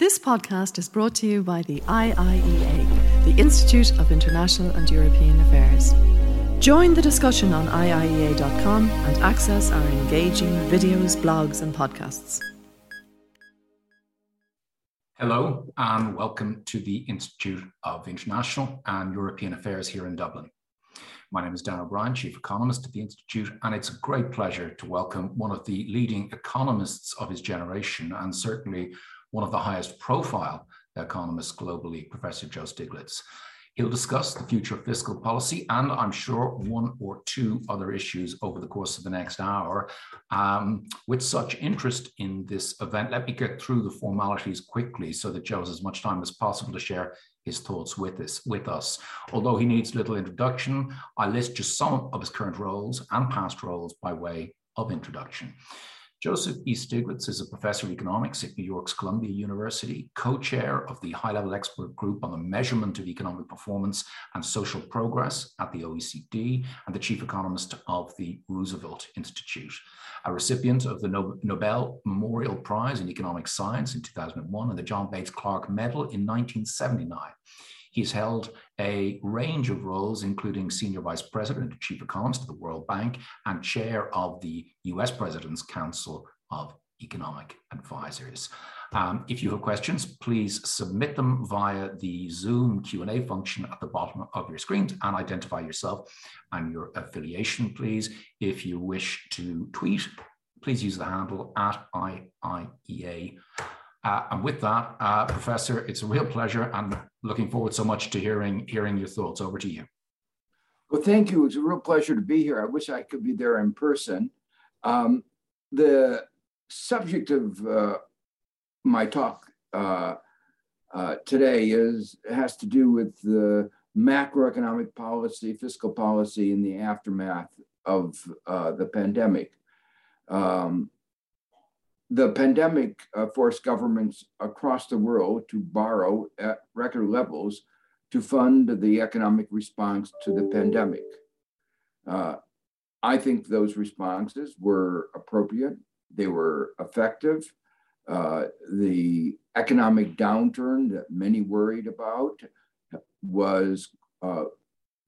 This podcast is brought to you by the IIEA, the Institute of International and European Affairs. Join the discussion on IIEA.com and access our engaging videos, blogs, and podcasts. Hello, and welcome to the Institute of International and European Affairs here in Dublin. My name is Dan O'Brien, Chief Economist at the Institute, and it's a great pleasure to welcome one of the leading economists of his generation and certainly one of the highest profile economists globally, Professor Joe Stiglitz. He'll discuss the future of fiscal policy and I'm sure one or two other issues over the course of the next hour. Um, with such interest in this event, let me get through the formalities quickly so that Joe has as much time as possible to share his thoughts with us, with us. Although he needs little introduction, I list just some of his current roles and past roles by way of introduction. Joseph E. Stiglitz is a professor of economics at New York's Columbia University, co chair of the high level expert group on the measurement of economic performance and social progress at the OECD, and the chief economist of the Roosevelt Institute. A recipient of the Nobel Memorial Prize in Economic Science in 2001 and the John Bates Clark Medal in 1979. He's held a range of roles, including Senior Vice President Chief Economist of the World Bank and Chair of the US President's Council of Economic Advisors. Um, if you have questions, please submit them via the Zoom Q&A function at the bottom of your screen and identify yourself and your affiliation, please. If you wish to tweet, please use the handle at IIEA uh, and with that, uh, Professor, it's a real pleasure and looking forward so much to hearing, hearing your thoughts. Over to you. Well, thank you. It's a real pleasure to be here. I wish I could be there in person. Um, the subject of uh, my talk uh, uh, today is has to do with the macroeconomic policy, fiscal policy in the aftermath of uh, the pandemic. Um, the pandemic uh, forced governments across the world to borrow at record levels to fund the economic response to the pandemic. Uh, I think those responses were appropriate, they were effective. Uh, the economic downturn that many worried about was uh,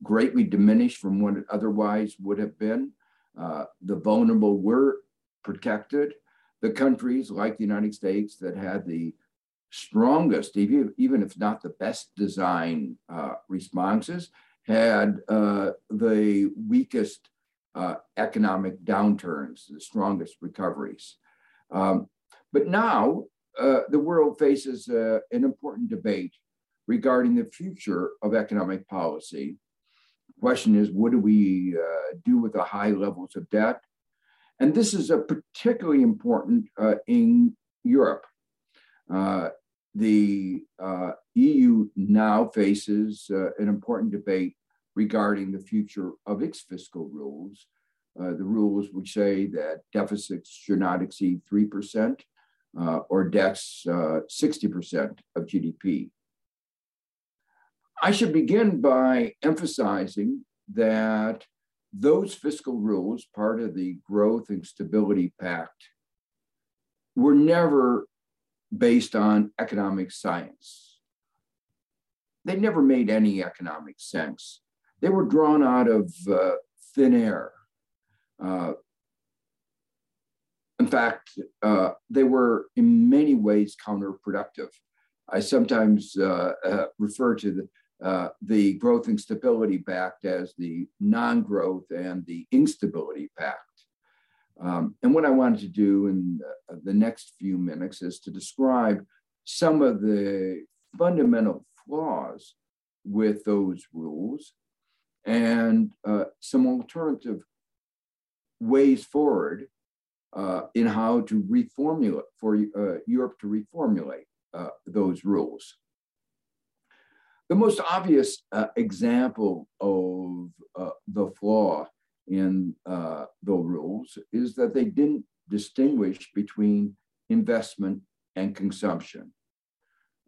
greatly diminished from what it otherwise would have been. Uh, the vulnerable were protected the countries like the United States that had the strongest, even, if not the best design uh, responses, had uh, the weakest uh, economic downturns, the strongest recoveries. Um, but now uh, the world faces uh, an important debate regarding the future of economic policy. The question is, what do we uh, do with the high levels of debt? And this is a particularly important uh, in Europe. Uh, the uh, EU now faces uh, an important debate regarding the future of its fiscal rules. Uh, the rules which say that deficits should not exceed 3% uh, or debts 60% of GDP. I should begin by emphasizing that those fiscal rules, part of the Growth and Stability Pact, were never based on economic science. They never made any economic sense. They were drawn out of uh, thin air. Uh, in fact, uh, they were in many ways counterproductive. I sometimes uh, uh, refer to the, uh, the growth and stability pact as the non-growth and the instability pact. Um, and what I wanted to do in the, the next few minutes is to describe some of the fundamental flaws with those rules and uh, some alternative ways forward uh, in how to reformulate for uh, Europe to reformulate uh, those rules. The most obvious uh, example of uh, the flaw in uh, the rules is that they didn't distinguish between investment and consumption.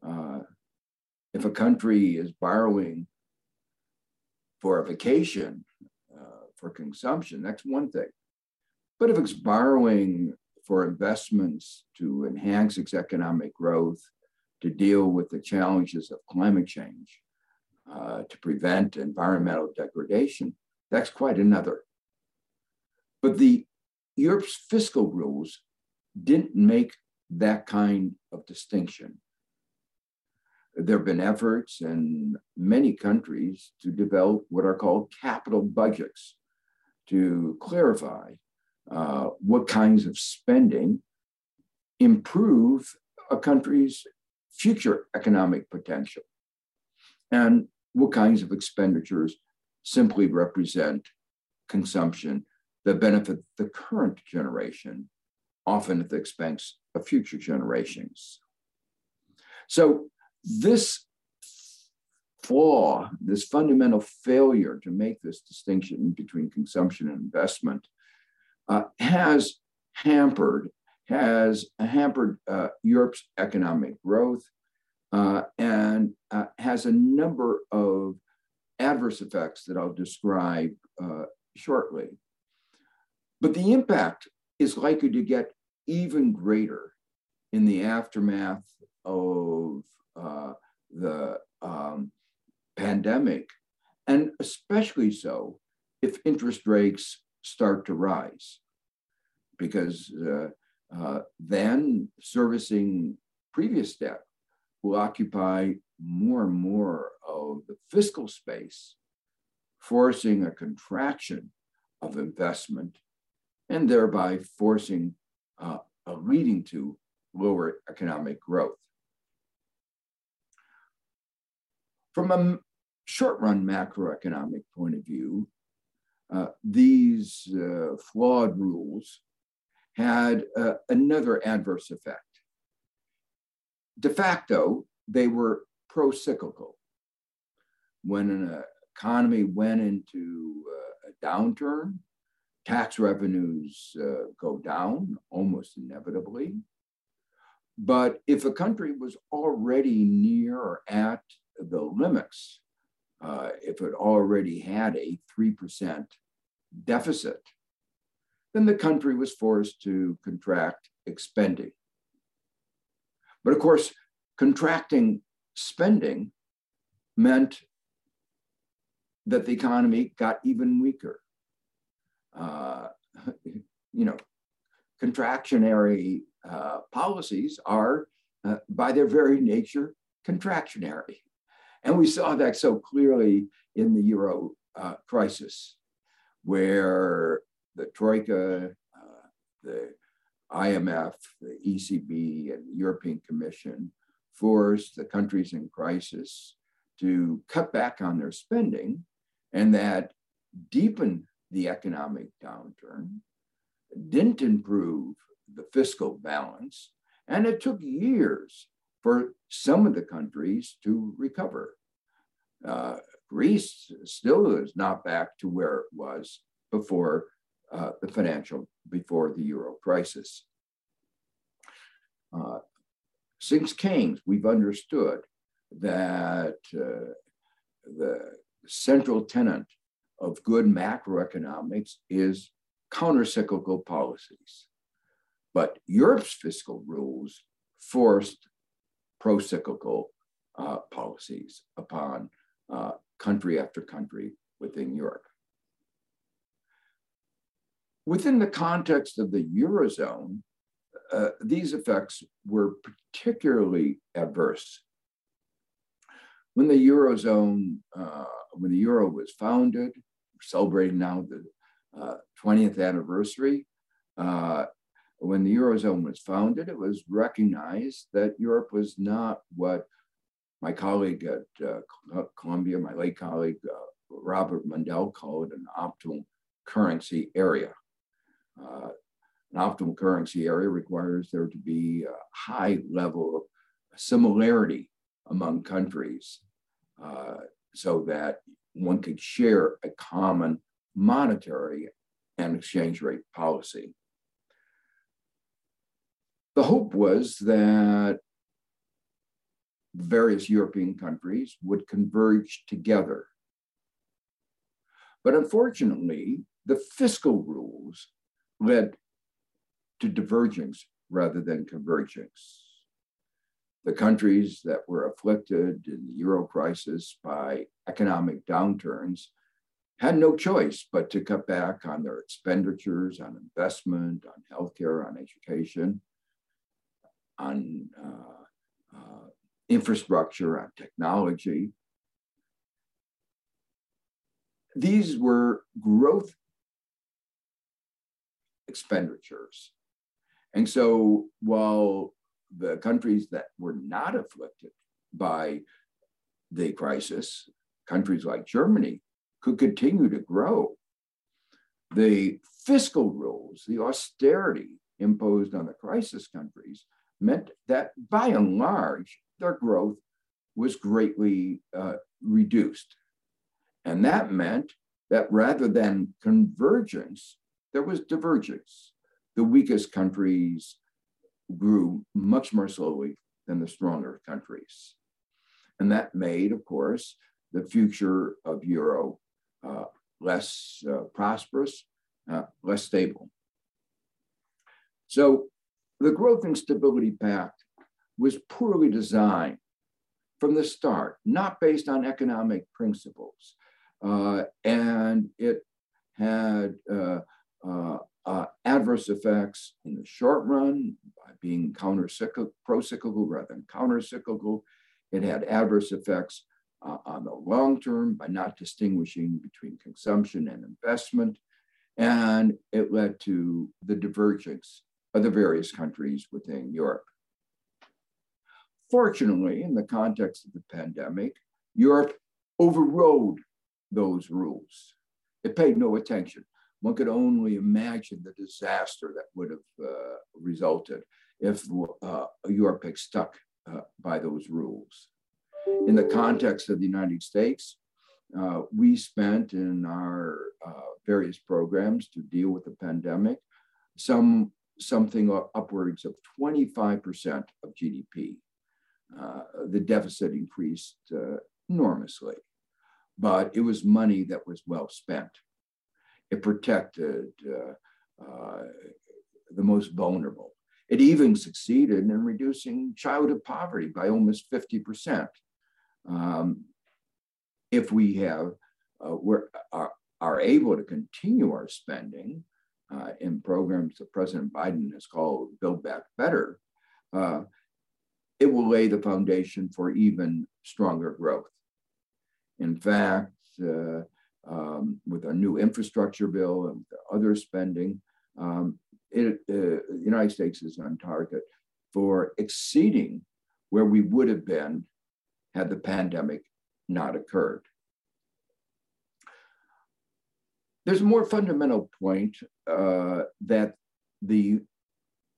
Uh, if a country is borrowing for a vacation, uh, for consumption, that's one thing. But if it's borrowing for investments to enhance its economic growth, to deal with the challenges of climate change, uh, to prevent environmental degradation, that's quite another. But the Europe's fiscal rules didn't make that kind of distinction. There have been efforts in many countries to develop what are called capital budgets to clarify uh, what kinds of spending improve a country's future economic potential and what kinds of expenditures simply represent consumption that benefit the current generation, often at the expense of future generations. So this flaw, this fundamental failure to make this distinction between consumption and investment uh, has hampered has hampered uh, Europe's economic growth uh, and uh, has a number of adverse effects that I'll describe uh, shortly. But the impact is likely to get even greater in the aftermath of uh, the um, pandemic, and especially so if interest rates start to rise, because uh, uh, then servicing previous debt will occupy more and more of the fiscal space, forcing a contraction of investment and thereby forcing uh, leading to lower economic growth. From a short run macroeconomic point of view, uh, these uh, flawed rules had uh, another adverse effect. De facto, they were pro cyclical. When an economy went into uh, a downturn, tax revenues uh, go down almost inevitably. But if a country was already near or at the limits, uh, if it already had a 3% deficit, then the country was forced to contract expending. But of course, contracting spending meant that the economy got even weaker. Uh, you know, contractionary uh, policies are, uh, by their very nature, contractionary. And we saw that so clearly in the euro uh, crisis, where the Troika, uh, the IMF, the ECB, and the European Commission forced the countries in crisis to cut back on their spending, and that deepened the economic downturn, didn't improve the fiscal balance, and it took years for some of the countries to recover. Uh, Greece still is not back to where it was before uh, the financial, before the euro crisis. Uh, since Keynes, we've understood that uh, the central tenet of good macroeconomics is countercyclical policies. But Europe's fiscal rules forced pro-cyclical uh, policies upon uh, country after country within Europe. Within the context of the Eurozone, uh, these effects were particularly adverse. When the Eurozone, uh, when the Euro was founded, celebrating now the uh, 20th anniversary. Uh, when the Eurozone was founded, it was recognized that Europe was not what my colleague at uh, Columbia, my late colleague uh, Robert Mundell, called an optimal currency area. Uh, an optimal currency area requires there to be a high level of similarity among countries uh, so that one could share a common monetary and exchange rate policy. The hope was that various European countries would converge together. But unfortunately, the fiscal rules led to divergence rather than convergence. the countries that were afflicted in the euro crisis by economic downturns had no choice but to cut back on their expenditures, on investment, on healthcare, on education, on uh, uh, infrastructure, on technology. These were growth expenditures. And so while the countries that were not afflicted by the crisis, countries like Germany, could continue to grow. The fiscal rules, the austerity imposed on the crisis countries, meant that by and large, their growth was greatly uh, reduced. And that meant that rather than convergence, there was divergence. The weakest countries grew much more slowly than the stronger countries. And that made, of course, the future of Euro uh, less uh, prosperous, uh, less stable. So the Growth and Stability Pact was poorly designed from the start, not based on economic principles. Uh, and it had uh, uh, adverse effects in the short run by being counter-cyclical, pro-cyclical rather than counter-cyclical. It had adverse effects uh, on the long term by not distinguishing between consumption and investment. And it led to the divergence of the various countries within Europe. Fortunately, in the context of the pandemic, Europe overrode those rules. It paid no attention. One could only imagine the disaster that would have uh, resulted if uh, Europe had stuck uh, by those rules. In the context of the United States, uh, we spent in our uh, various programs to deal with the pandemic some something upwards of 25% of GDP. Uh, the deficit increased enormously, but it was money that was well spent. It protected uh, the most vulnerable. It even succeeded in reducing childhood poverty by almost 50% um, if we have uh, we're, are, are able to continue our spending uh, in programs that President Biden has called Build Back Better, uh, it will lay the foundation for even stronger growth. In fact, uh, um, with our new infrastructure bill and other spending, um, it, uh, the United States is on target for exceeding where we would have been had the pandemic not occurred. There's a more fundamental point uh, that the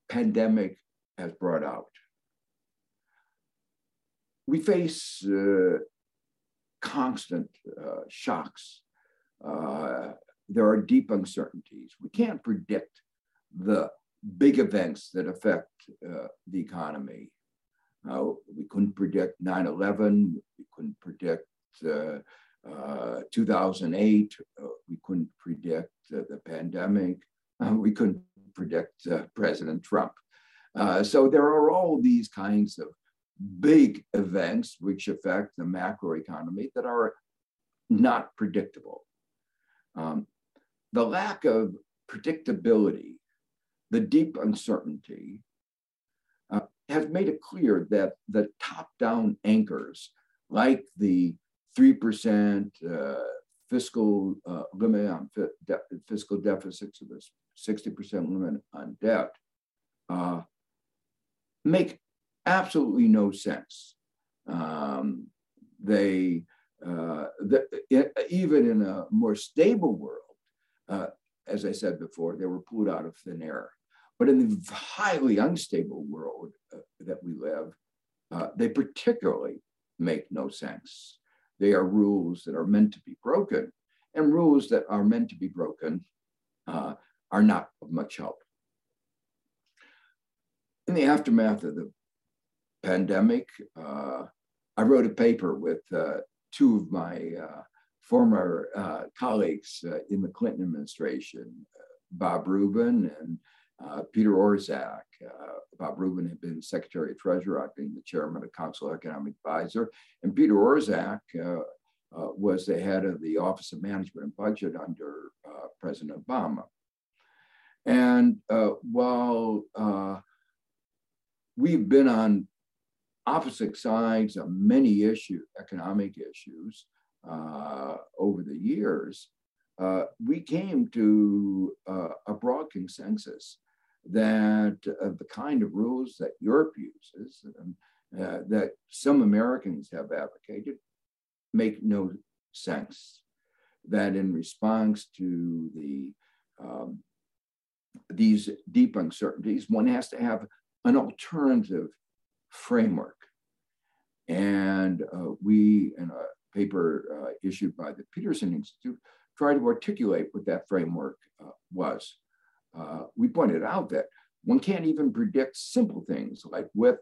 pandemic has brought out. We face uh, constant uh, shocks. Uh, there are deep uncertainties. We can't predict the big events that affect uh, the economy. Uh, we couldn't predict 9 11. We couldn't predict uh, uh, 2008. Uh, we couldn't predict the pandemic. We couldn't predict President Trump. so there are all these kinds of big events which affect the macroeconomy that are not predictable. Um, the lack of predictability, the deep uncertainty, has made it clear that the top-down anchors, like the 3% uh, fiscal uh, limit on fi de fiscal deficits or the 60% limit on debt, uh, make absolutely no sense. Um, they, uh, the, it, even in a more stable world, uh, as I said before, they were pulled out of thin air. But in the highly unstable world uh, that we live, uh, they particularly make no sense. They are rules that are meant to be broken, and rules that are meant to be broken uh, are not of much help. In the aftermath of the pandemic, I wrote a paper with uh, two of my uh, former colleagues in the Clinton administration, Bob Rubin and uh, Peter Orszag, uh, Bob Rubin had been Secretary of Treasury, I've been the chairman of Council Economic Advisor, and Peter Orszag uh, uh, was the head of the Office of Management and Budget under uh, President Obama. And uh, while we've been on opposite sides of many issues, economic issues, over the years, uh, we came to uh, a broad consensus that uh, the kind of rules that Europe uses, um, uh, that some Americans have advocated, make no sense. That in response to the um, these deep uncertainties, one has to have an alternative framework. And uh, we, in a paper uh, issued by the Peterson Institute, tried to articulate what that framework uh, was. Uh, we pointed out that one can't even predict simple things like what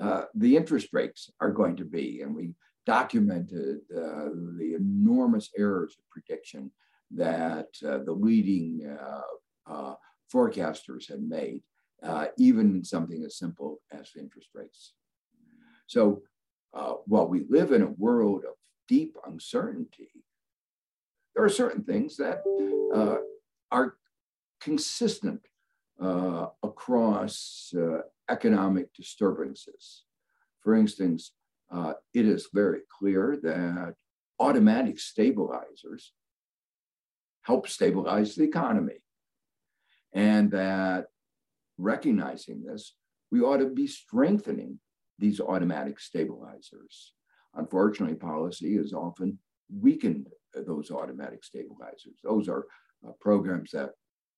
uh, the interest rates are going to be. And we documented uh, the enormous errors of prediction that the leading forecasters had made, even something as simple as interest rates. So while we live in a world of deep uncertainty, there are certain things that uh, are consistent uh, across uh, economic disturbances. For instance, uh, it is very clear that automatic stabilizers help stabilize the economy, and that recognizing this, we ought to be strengthening these automatic stabilizers. Unfortunately, policy has often weakened those automatic stabilizers. Those are uh, programs that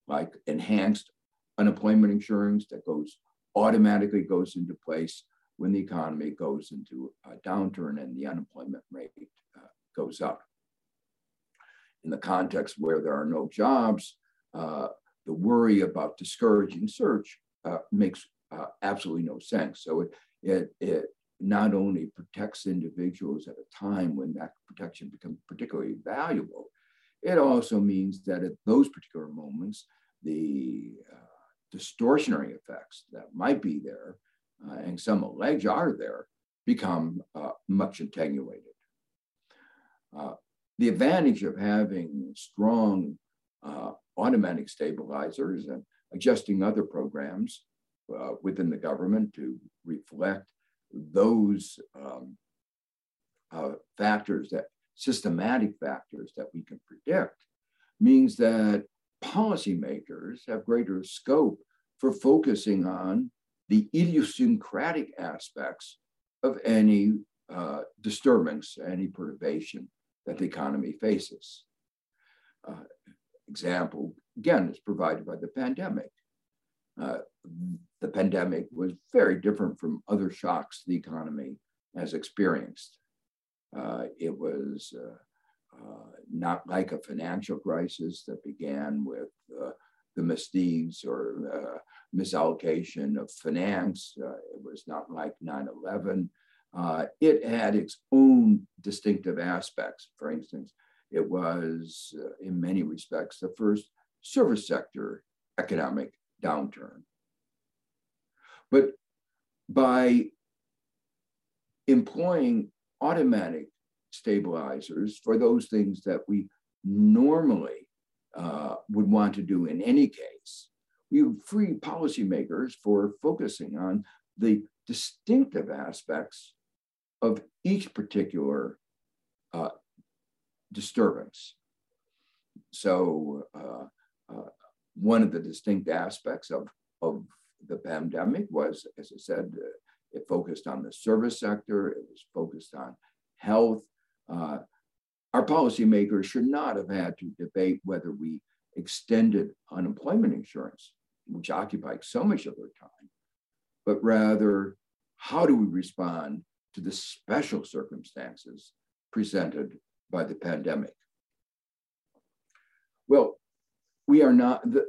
like enhanced unemployment insurance that goes automatically goes into place when the economy goes into a downturn and the unemployment rate uh, goes up. In the context where there are no jobs, uh, the worry about discouraging search uh, makes uh, absolutely no sense. So it, it, it not only protects individuals at a time when that protection becomes particularly valuable, it also means that at those particular moments, the uh, distortionary effects that might be there, uh, and some allege are there, become uh, much attenuated. Uh, the advantage of having strong uh, automatic stabilizers and adjusting other programs uh, within the government to reflect those um, uh, factors that systematic factors that we can predict means that policymakers have greater scope for focusing on the idiosyncratic aspects of any uh, disturbance, any perturbation that the economy faces. Uh, example, again, is provided by the pandemic. Uh, the pandemic was very different from other shocks the economy has experienced. Uh, it was uh, uh, not like a financial crisis that began with uh, the misdeeds or misallocation of finance. it was not like 9 11. it had its own distinctive aspects. For instance, it was, in many respects, the first service sector economic downturn. But by employing automatic stabilizers for those things that we normally uh, would want to do in any case, we free policymakers for focusing on the distinctive aspects of each particular uh, disturbance. So uh, uh one of the distinct aspects of, of the pandemic was, as I said, uh, it focused on the service sector, it was focused on health. Uh, our policymakers should not have had to debate whether we extended unemployment insurance, which occupied so much of their time, but rather, how do we respond to the special circumstances presented by the pandemic? Well, we are not, the,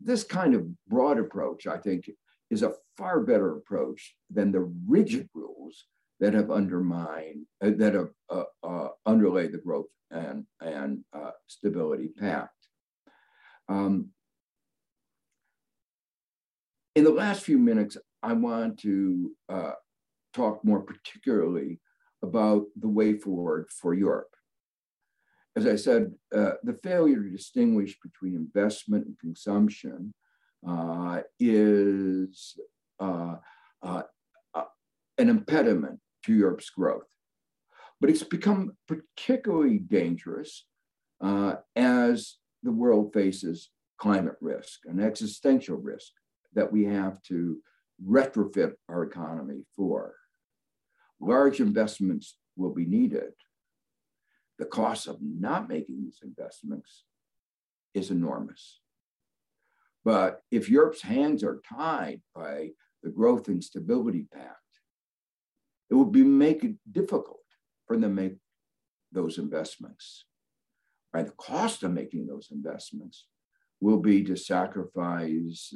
this kind of broad approach, I think, is a far better approach than the rigid rules that have undermined, uh, that have uh, uh, underlay the growth and, and uh, stability pact. Um, in the last few minutes, I want to uh, talk more particularly about the way forward for Europe. As I said, uh, the failure to distinguish between investment and consumption uh, is uh, uh, uh, an impediment to Europe's growth. But it's become particularly dangerous as the world faces climate risk, an existential risk that we have to retrofit our economy for. Large investments will be needed. The cost of not making these investments is enormous. But if Europe's hands are tied by the Growth and Stability Pact, it will be make it difficult for them to make those investments. Right? The cost of making those investments will be to sacrifice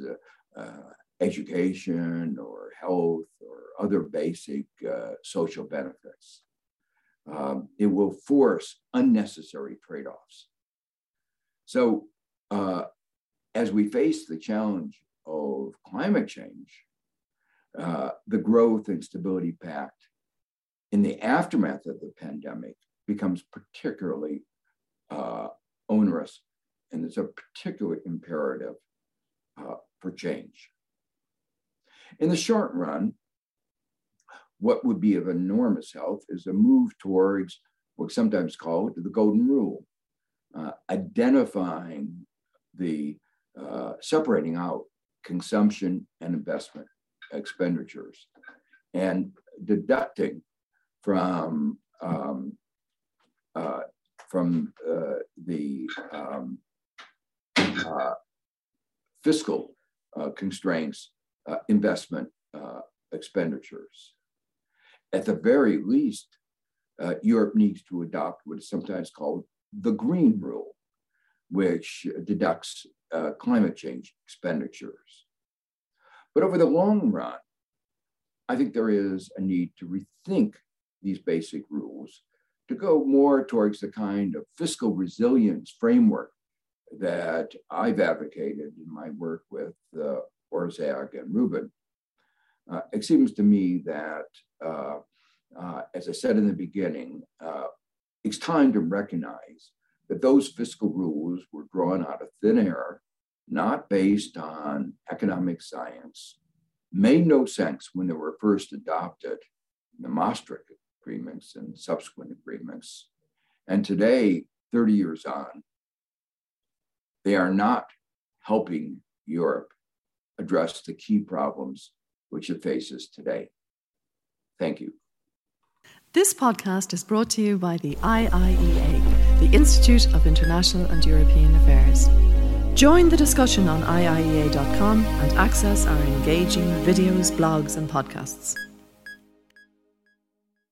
uh, uh, education or health or other basic uh, social benefits. Um, it will force unnecessary trade offs. So, uh, as we face the challenge of climate change, uh, the Growth and Stability Pact in the aftermath of the pandemic becomes particularly uh, onerous, and it's a particular imperative uh, for change. In the short run, what would be of enormous help is a move towards what's sometimes called the golden rule, uh, identifying the uh, separating out consumption and investment expenditures and deducting from um, uh, from uh, the um, uh, fiscal uh, constraints investment expenditures. At the very least, uh, Europe needs to adopt what is sometimes called the green rule, which deducts uh, climate change expenditures. But over the long run, I think there is a need to rethink these basic rules to go more towards the kind of fiscal resilience framework that I've advocated in my work with uh, Orszag and Rubin. Uh, it seems to me that, as I said in the beginning, uh, it's time to recognize that those fiscal rules were drawn out of thin air, not based on economic science, made no sense when they were first adopted in the Maastricht agreements and subsequent agreements. And today, 30 years on, they are not helping Europe address the key problems which it faces today. Thank you. This podcast is brought to you by the IIEA, the Institute of International and European Affairs. Join the discussion on IIEA.com and access our engaging videos, blogs, and podcasts.